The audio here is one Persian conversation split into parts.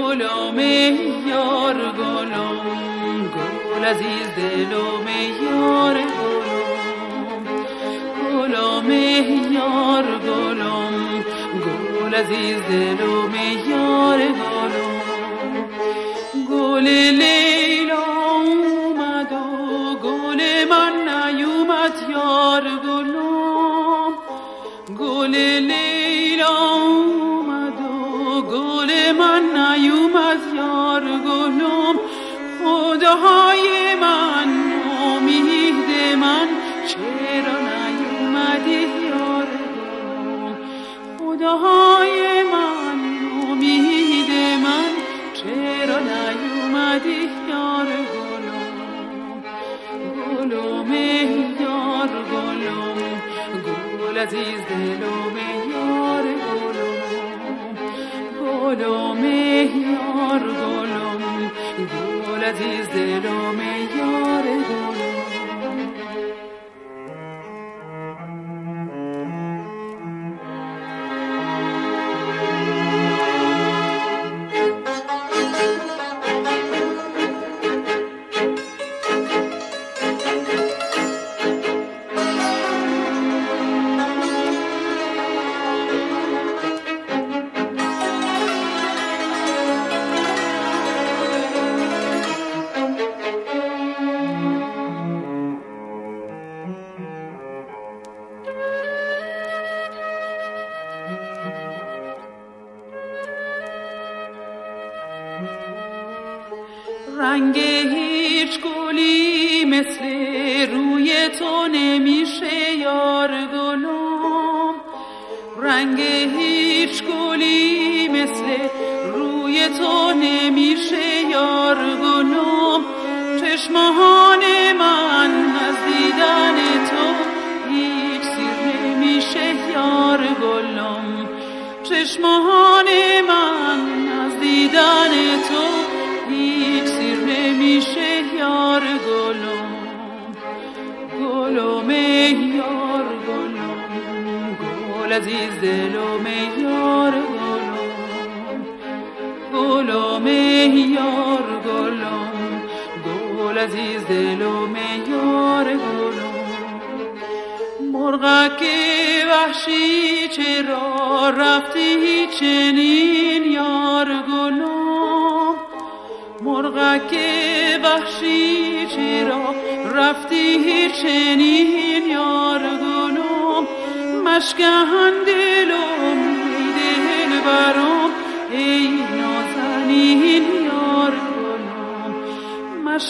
گلام یار گلام گل عزیز دلام یار گلام گلام یار گلام گل عزیز دلام یار گلام گل لیلا اومد و گل من نیومد یار گلام گل لیلا اومد و گل من you must nadis de lo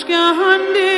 Geschande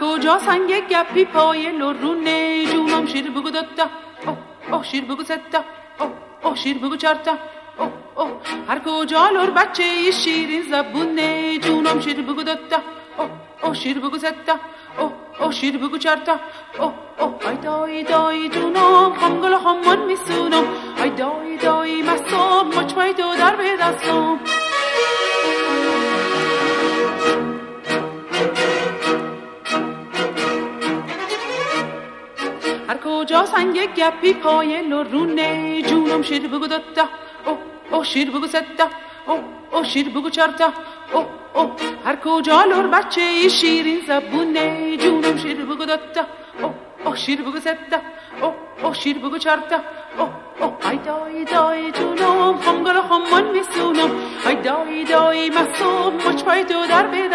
کجا سنگ گپی پای لرونه جونم شیر بگو دتا. او او شیر بگو ستا. او او شیر بگو چرتا. او او هر کجا لور بچه شیرین زبونه جونم شیر بگو دتا. او او شیر بگو ستا. او او شیر بگو چرتا. او او ای دای دای جونم خمگل خمان میسونم. ای دای دای مستم مچ دو در به دستم. کجا سنگ گپی پای لرونه. جونم شیر بگو دتا او او شیر بگو ستا. او او شیر بگو چرتا او او هر کجا لور بچه شیرین زبونه. جونم شیر بگو دتا او او شیر بگو ستا. او او شیر بگو چرتا او او ای دای دای جونم خمگل خمان میسونم. ای دای دای مسوم مچ پای دو در به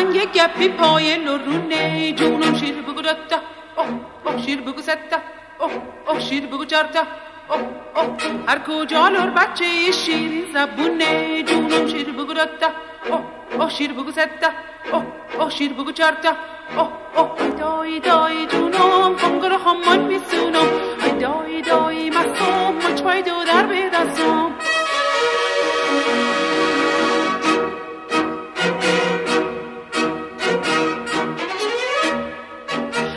سنگ گپی پای لرونه جونم شیر بگو دتا اوه اوه شیر بگو ستا اوه اوه شیر بگو چرتا اوه اوه هر کجا لر بچه شیرین زبونه جونم شیر بگو دتا اوه اوه شیر بگو ستا اوه اوه شیر بگو چرتا اوه اوه دای دای جونم خمگر خمان میسونم ای دای دای مستم مچ دو در به دستم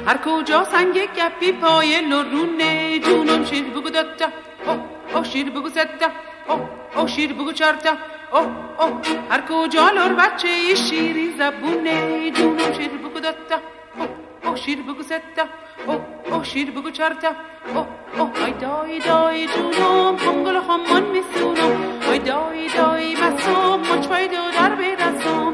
هر کجا سنگ گپی پای لرونه جونم شیر بگو دتا او او شیر بگو ستا. او او شیر بگو چرتا او او هر کجا لر بچه شیری زبونه جونم شیر بگو دتا او او شیر بگو ستا. او او شیر بگو چرتا او او ای دای دای جونم خمگل خمان میسونم. ای دای دای مسوم مچ دو در برسم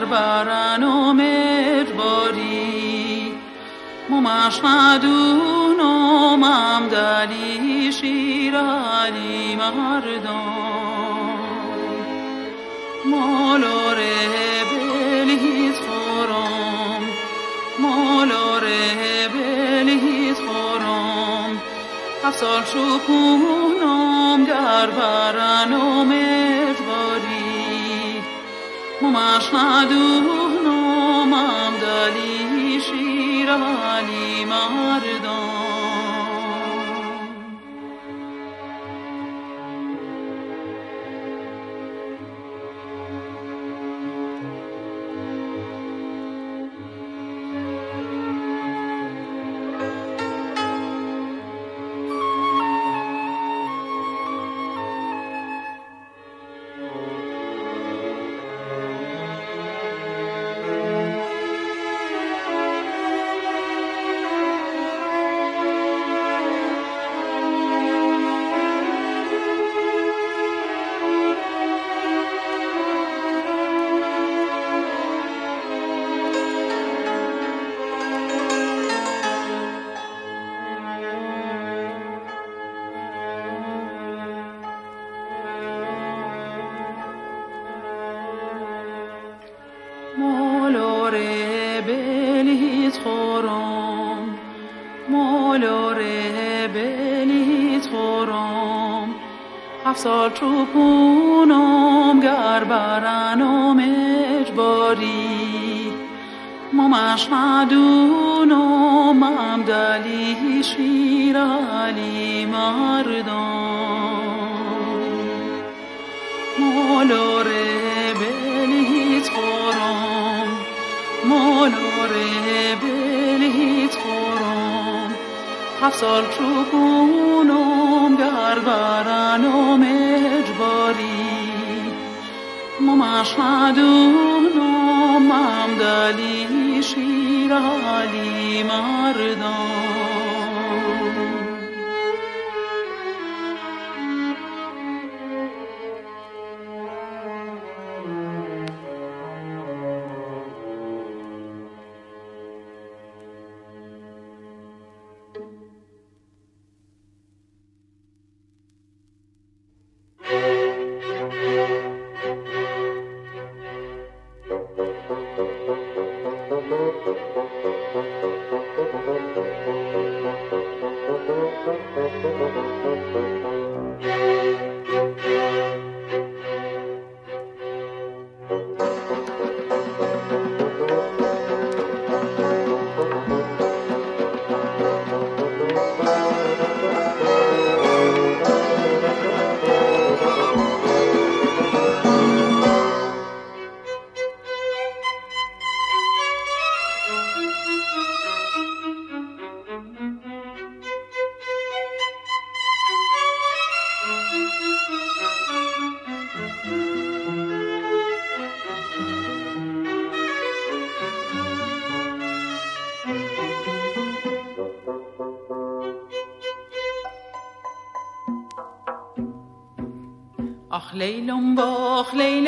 چوپونم گر برن مدباری ممش مدونم هم دلی شیرانی مردم. مالاره بلیت خورم. مالاره بلیت خورم. افسال شکونم گر برن مشهدون نامم خورم مولا ره خورم هفت سال چوپونم گر برانم اجباری مامش ندونم هم دلی شیرالی مردم. مولوره هفت سال چوبونم گر برنم اجباری ممش مدونم مم دلی شیر علی مردم.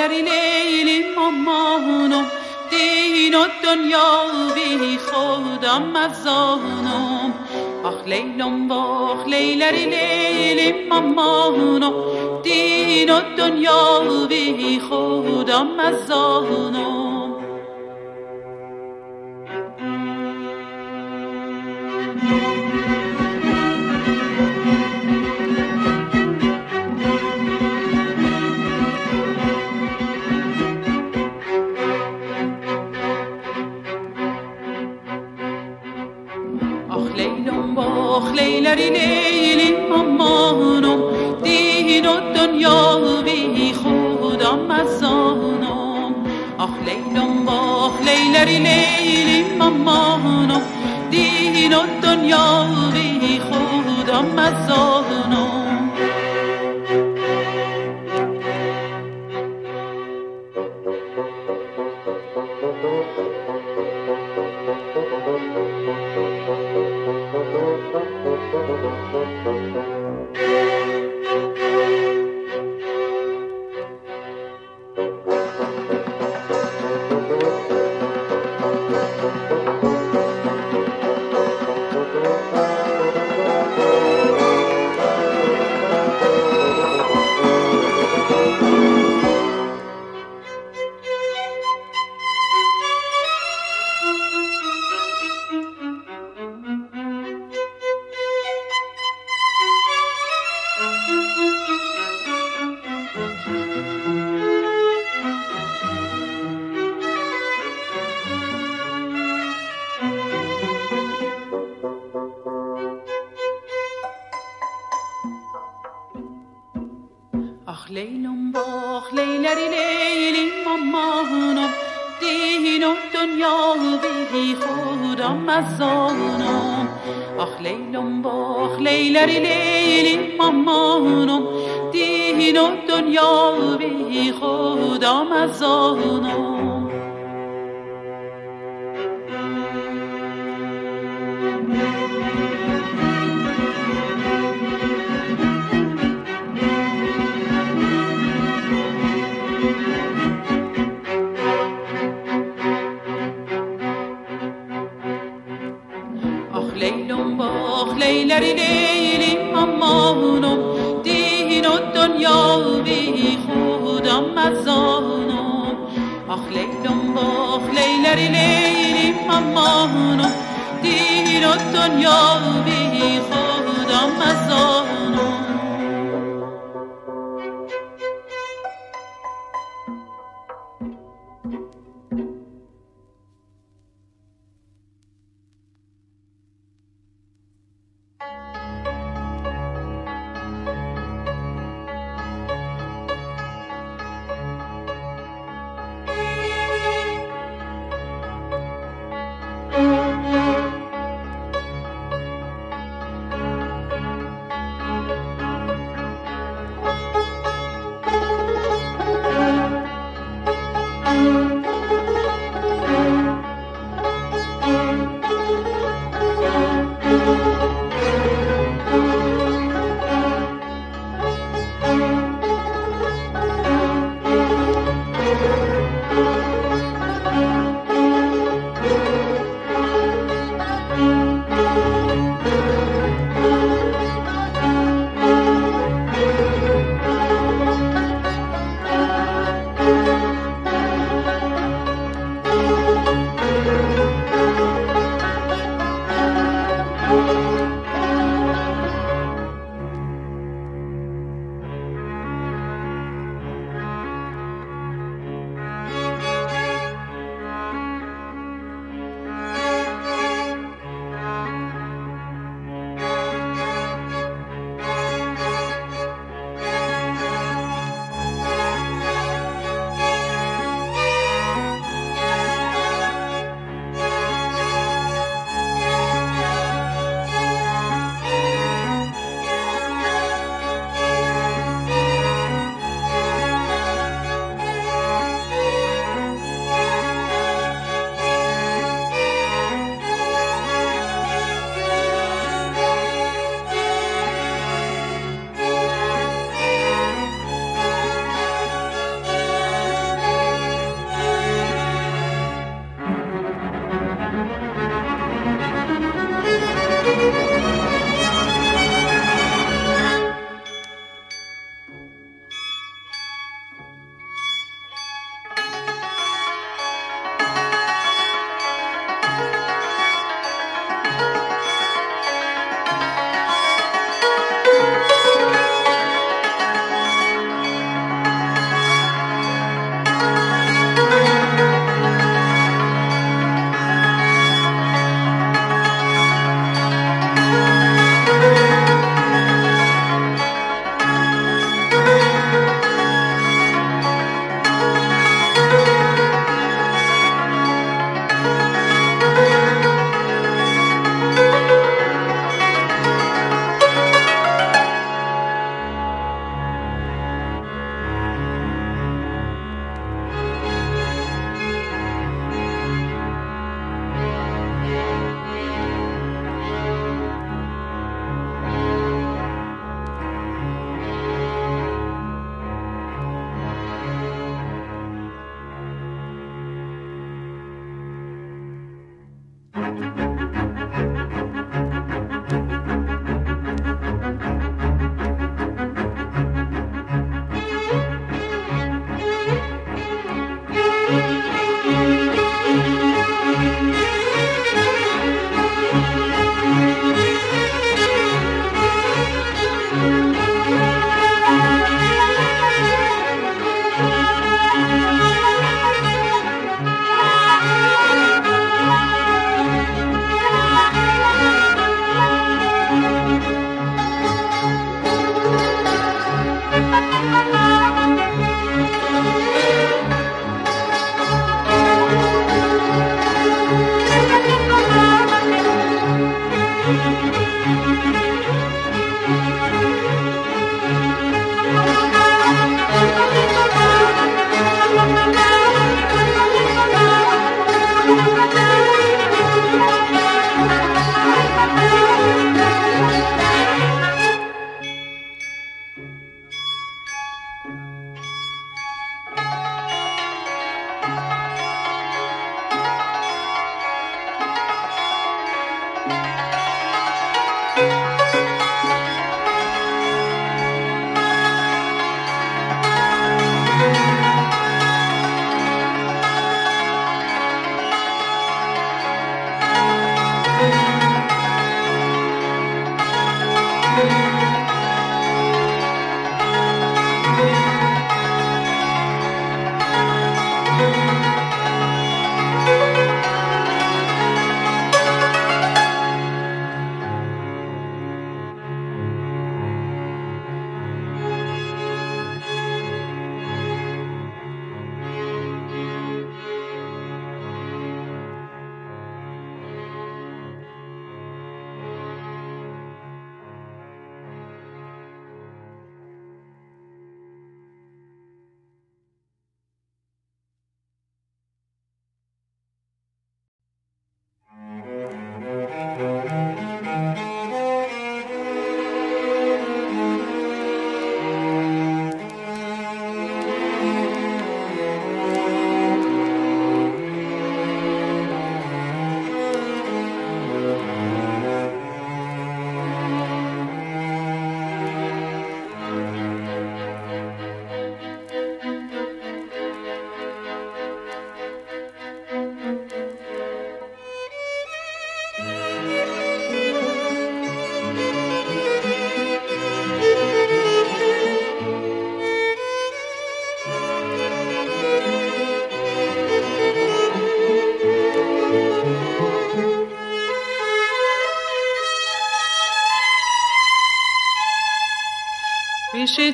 لیلری لیلی مامانم دین و دنیا بی خودم مزانم آخ لیلم باخ لیلری لیلی مامانم دین و دنیا بی خودم مزانم لیلری لیلی مامانم دین و دنیا بی خودم دین و دنیا بی خودم مزانم لیلم باخ لیلری لیلری لیلی مامانم دین و دنیا بی خودم مزانم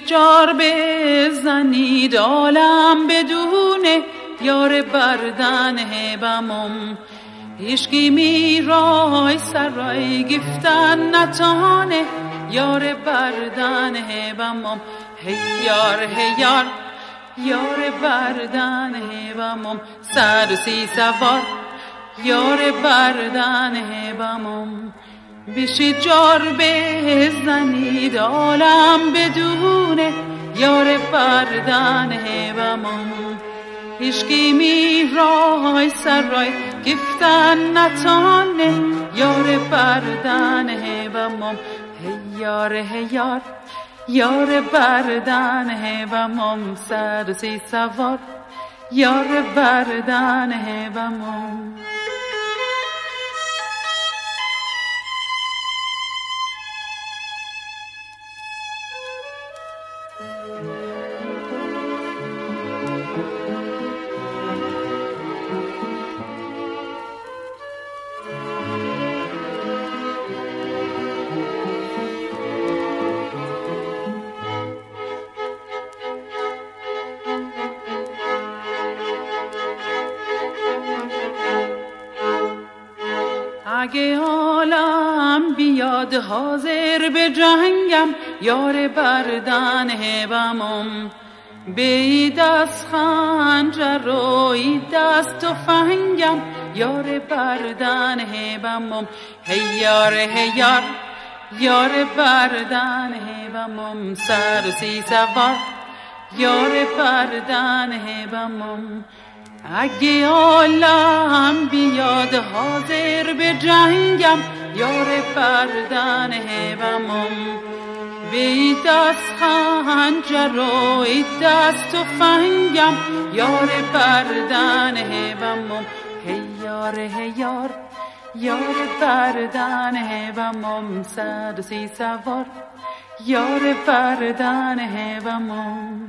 جار بزنید عالم بدونه یار بردن هبمم هیشگی میرای سرای گفتن نتانه یار بردن هبمم هیار هیار یار بردن هبمم سر سی سوار یار بردن هبمم بشی جار بزنید عالم بدونه یار هیشگی می رای سر رای گفتن نتانه یار بردن هبمم هیار هیار یار بردن هبمم سر سی سوار یار بردن هبمم اگه جنگم یار بردن هبمم به دست خنجر و دست فنگم یار بردن هبمم هیار هیار یار بردن هبمم سر سی سوار یار بردن هبمم اگه عالم بیاد حاضر به جنگم یار بردن هبمم به دست خنجر و دست و فنگم. یار بردن هبمم هیار هیار یار. بردن هبمم صد سی سوار. یار بردن هبمم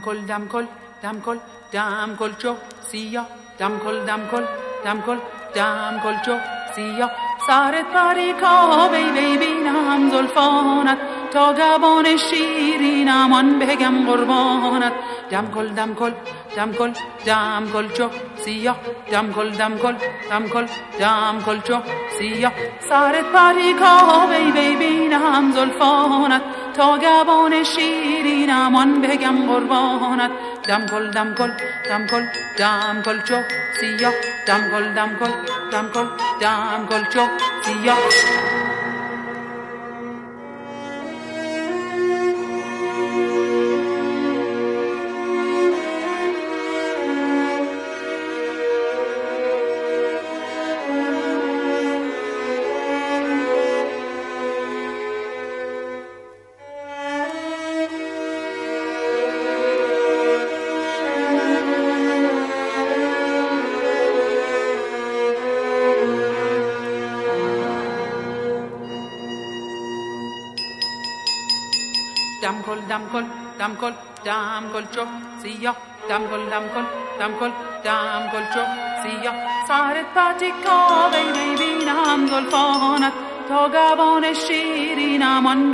دم کل دم کل دم کل دم کل سیا دم کل دم کل دم کل دم کل چو سیا سرت باریکا بی بی بینم زلفانت تا گبان شیرینم آن بگم قربانت دم کل دم کل دم کل دم کل چو سیا دم کل دم کل دم کل دم کل چو سیا سرت باریکا بی بی بینم زلفانت تا گبان شیرینم آن بگم قربانت دم کل دم کل دم کل دم کل چو سیا دم کل دم کل دم کل دم کل چو سیا دام کول دام کول دام کول دام کول چوپ سیو دام کول دام کول دام کول چوپ سیو سارط پاتی کاوی نی بیناند اول فونا تو گوانش شیرین امن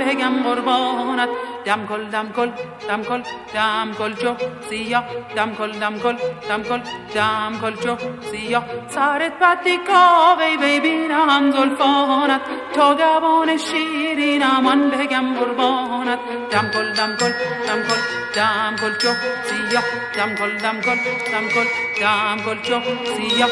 دم کل دم کل دم کل دم کل جو سیاه دم کل دم کل دم کل دم کل جو سیاه سرت بدی کاوی ببینم زلفانت تا دوان شیرینم آن بگم قربانت دم کل دم کل جو کل دم کل دم کل جو سیاه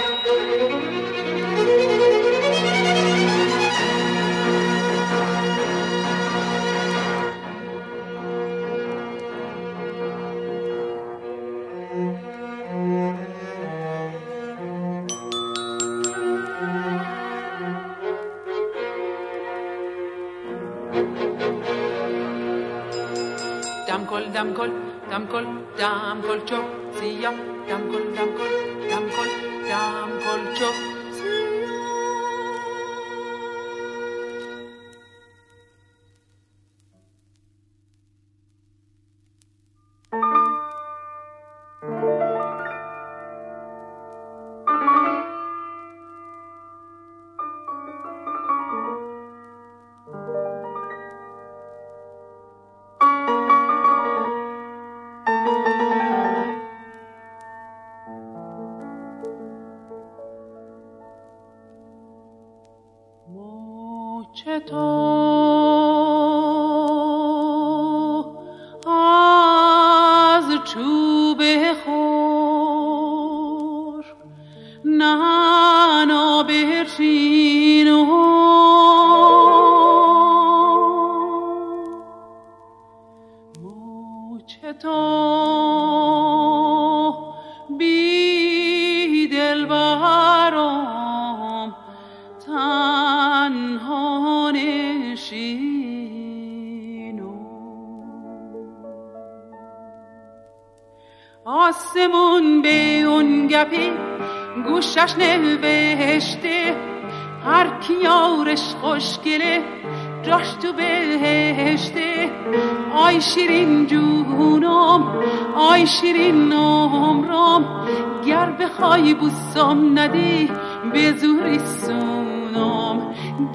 بوسم ندی به زوری سونم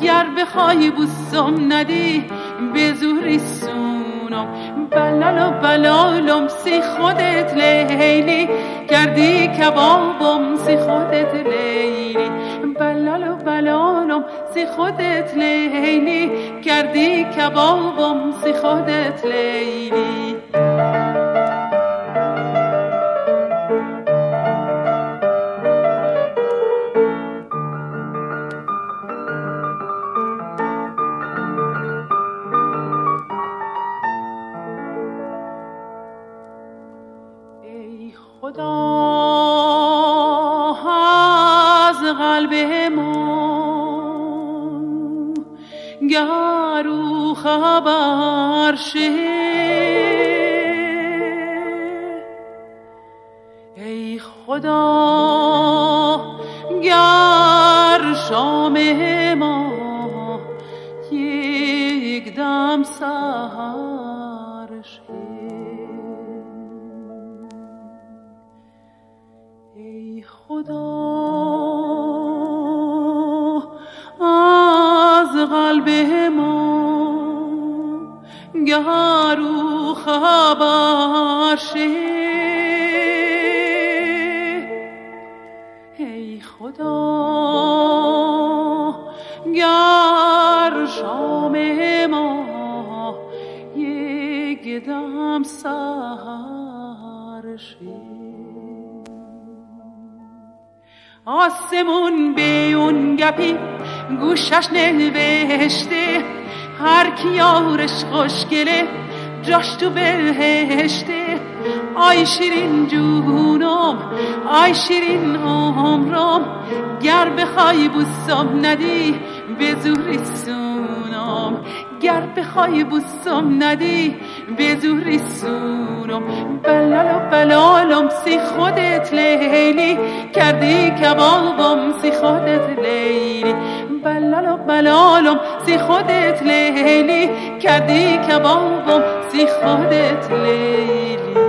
گر بخوای بوسم ندی به زوری سونم بلال و بلالم سی خودت لیلی. کردی کبابم سی خودت لیلی. بلال و بلالم سی خودت لیلی. کردی کبابم سی خودت لیلی. گپی گوشش نوشته هر کی یارش خوشگله جاش تو بهشته. آی شیرین جونم آی شیرین عمرم گر بخوای بوسم ندی به زوری سونم. گر بخوای بوسم ندی به زوری سونم بلال و بلالم سی خودت لیلی کردی کبابم سی خودت لیلی. بلال و بلالم سی خودت لیلی کردی کبابم سی خودت لیلی.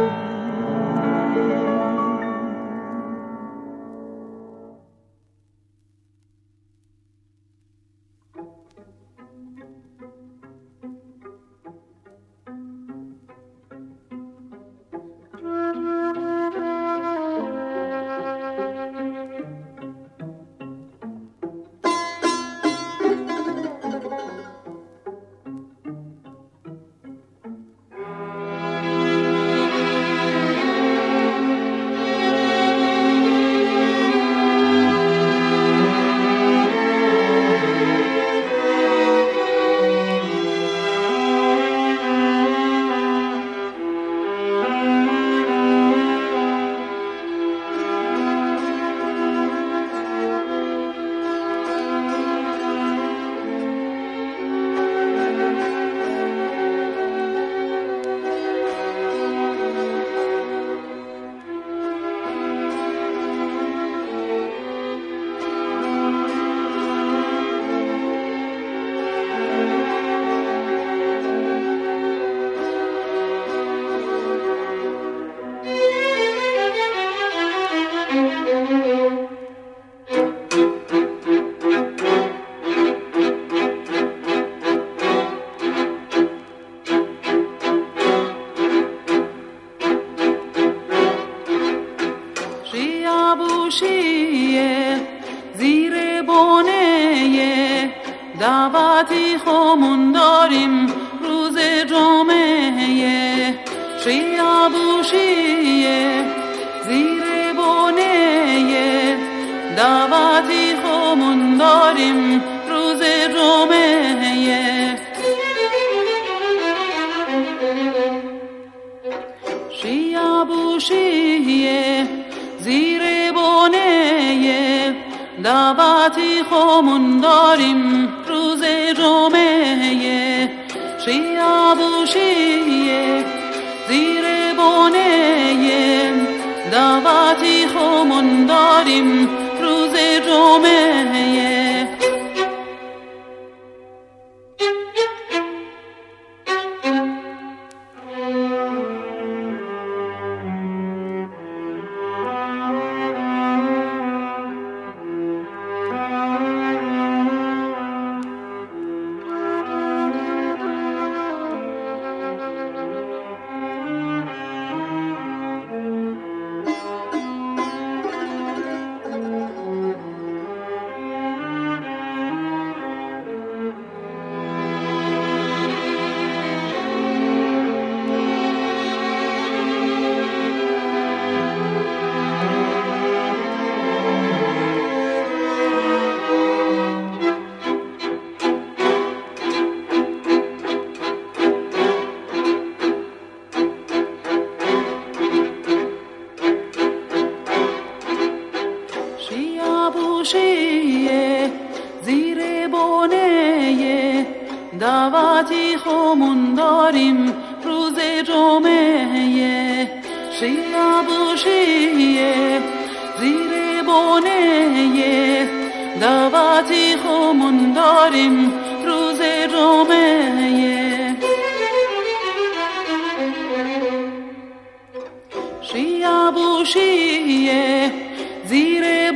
زیر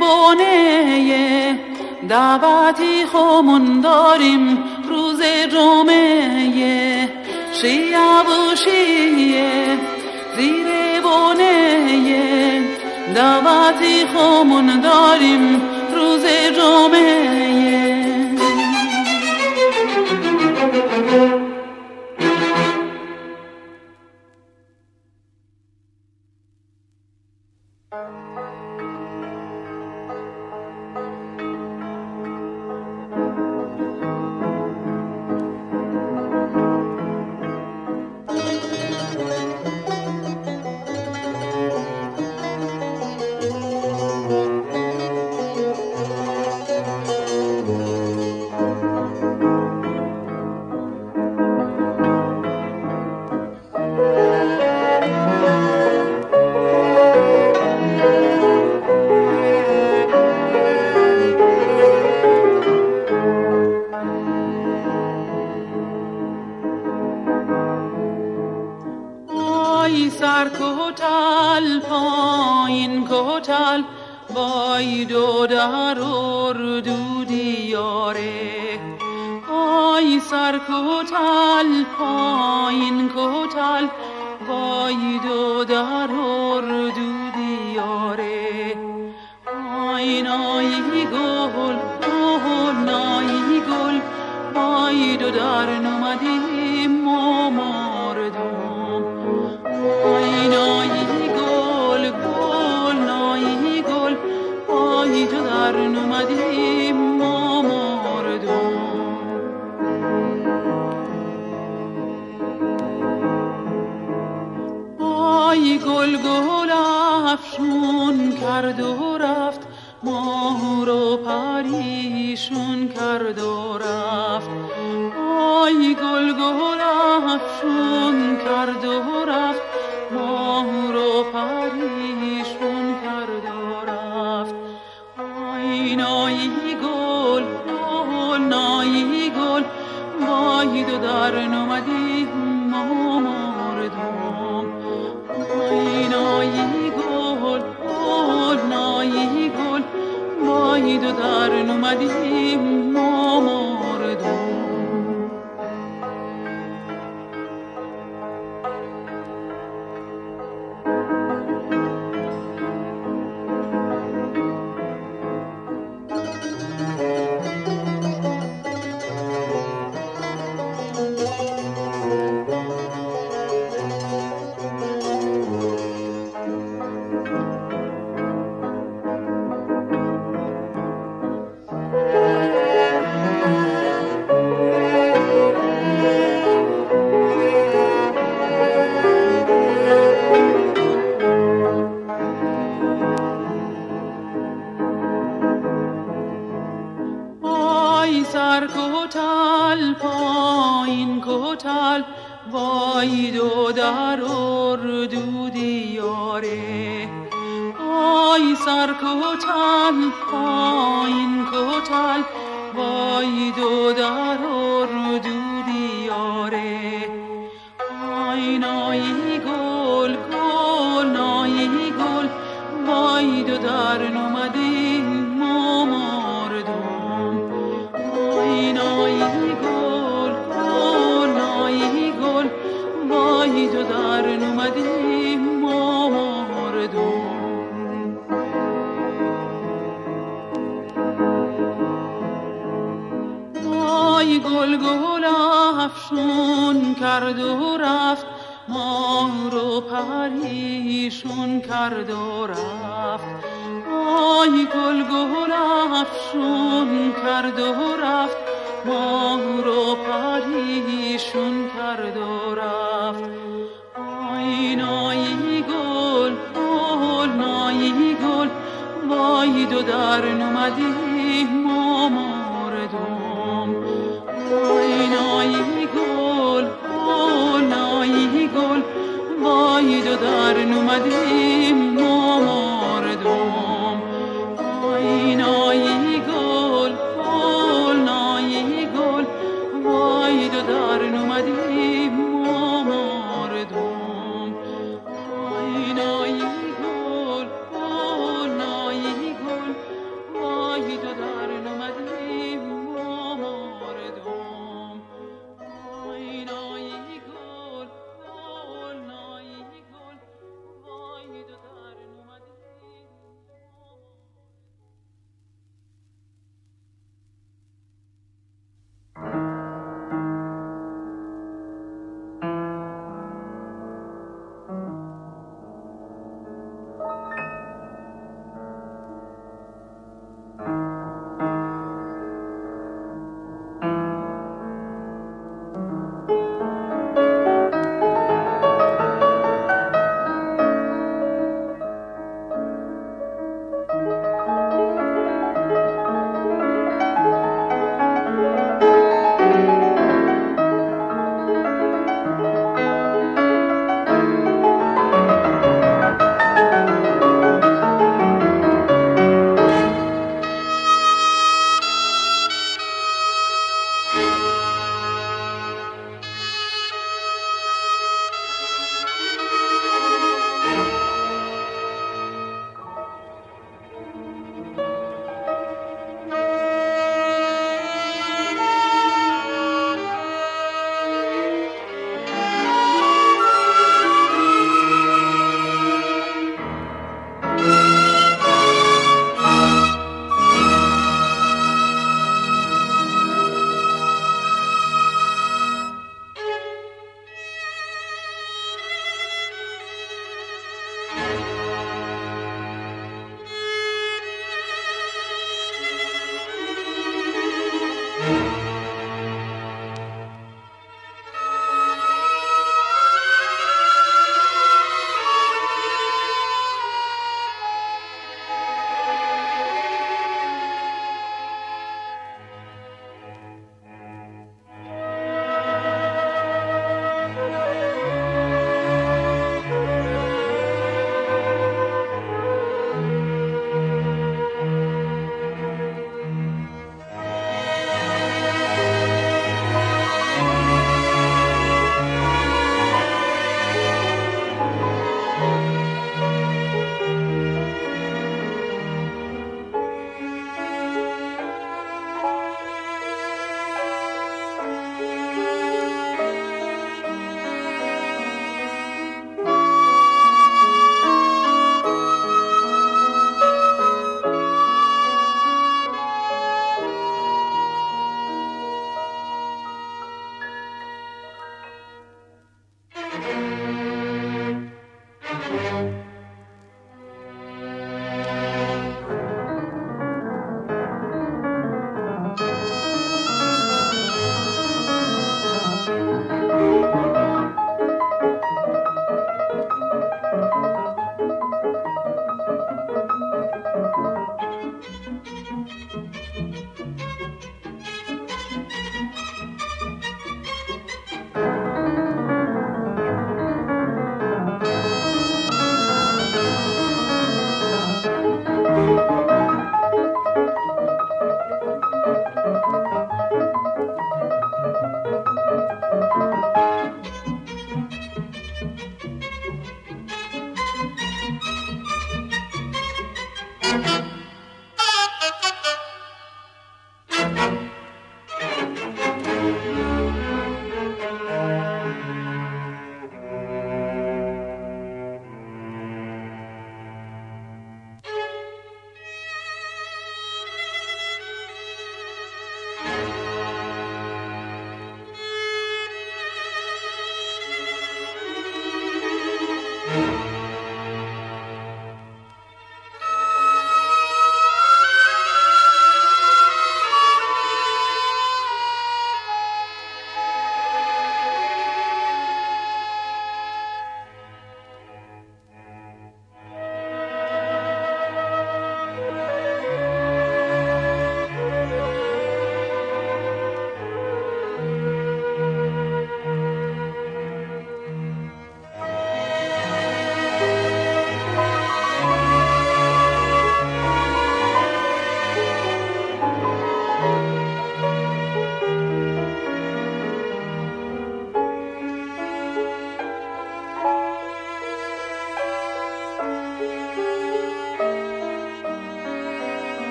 یه دعوتی خومون داریم روز جمعه شیعه و شیعه زیر یه دعوتی خومون داریم روز جمعه کرد و رفت ماه رو پریشون کرد و رفت. آی گل گل افشون کرد و объясни. در نمادی ما مردم وای نایی گل وای نایی گل وای در نمادی